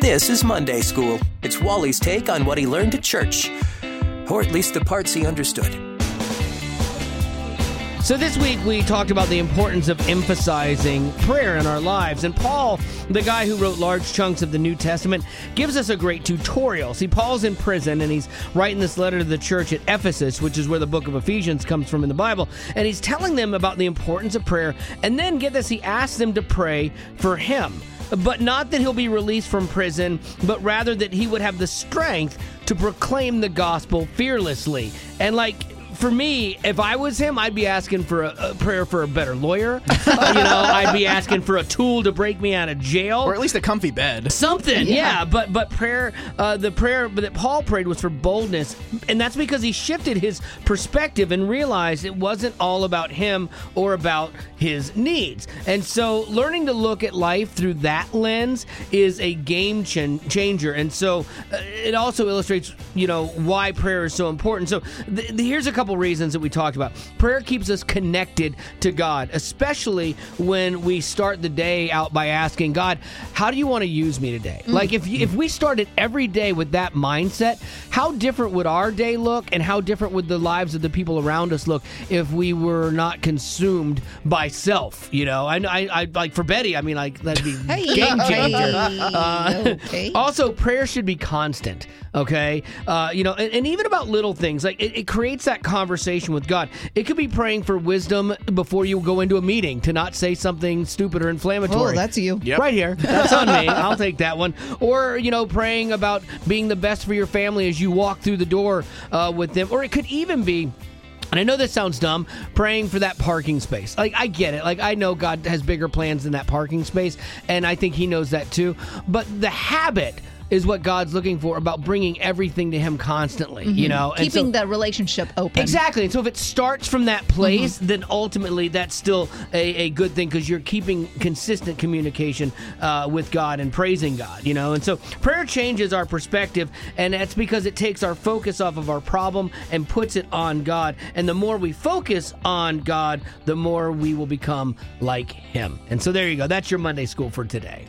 This is Monday School. It's Wally's take on what he learned at church, or at least the parts he understood. So this week we talked about the importance of emphasizing prayer in our lives. And Paul, the guy who wrote large chunks of the New Testament, gives us a great tutorial. See, Paul's in prison and he's writing this letter to the church at Ephesus, which is where the book of Ephesians comes from in the Bible. And he's telling them about the importance of prayer. And then get this, he asks them to pray for him. But not that he'll be released from prison, but rather that he would have the strength to proclaim the gospel fearlessly. And like for me, if I was him, I'd be asking for a, a prayer for a better lawyer. Uh, you know, I'd be asking for a tool to break me out of jail, or at least a comfy bed. Something, yeah. yeah but but prayer, uh, the prayer that Paul prayed was for boldness, and that's because he shifted his perspective and realized it wasn't all about him or about his needs. And so, learning to look at life through that lens is a game ch- changer. And so, uh, it also illustrates, you know, why prayer is so important. So, th- here's a couple reasons that we talked about. Prayer keeps us connected to God, especially when we start the day out by asking God, "How do you want to use me today?" Mm. Like if if we started every day with that mindset, how different would our day look, and how different would the lives of the people around us look if we were not consumed by self? You know, I, I, I like for Betty, I mean, like that'd be hey, game changer. Uh, okay. Also, prayer should be constant. Okay, uh, you know, and, and, even about little things like it, it creates that conversation with God. It could be praying for wisdom before you go into a meeting to not say something stupid or inflammatory. Oh, that's you. Yep. Right here. That's on me. I'll take that one. Or, you know, praying about being the best for your family as you walk through the door uh, with them. Or it could even be and I know this sounds dumb, praying for that parking space. Like, I get it. Like, I know God has bigger plans than that parking space, and I think He knows that too. But the habit is what God's looking for about bringing everything to Him constantly, mm-hmm. you know, and keeping so, the relationship open. Exactly. And so if it starts from that place, mm-hmm. then ultimately that's still a, a good thing because you're keeping consistent communication uh, with God and praising God, you know. And so prayer changes our perspective, and that's because it takes our focus off of our problem and puts it on God. And the more we focus on God, the more we will become like Him. And so there you go. That's your Monday school for today.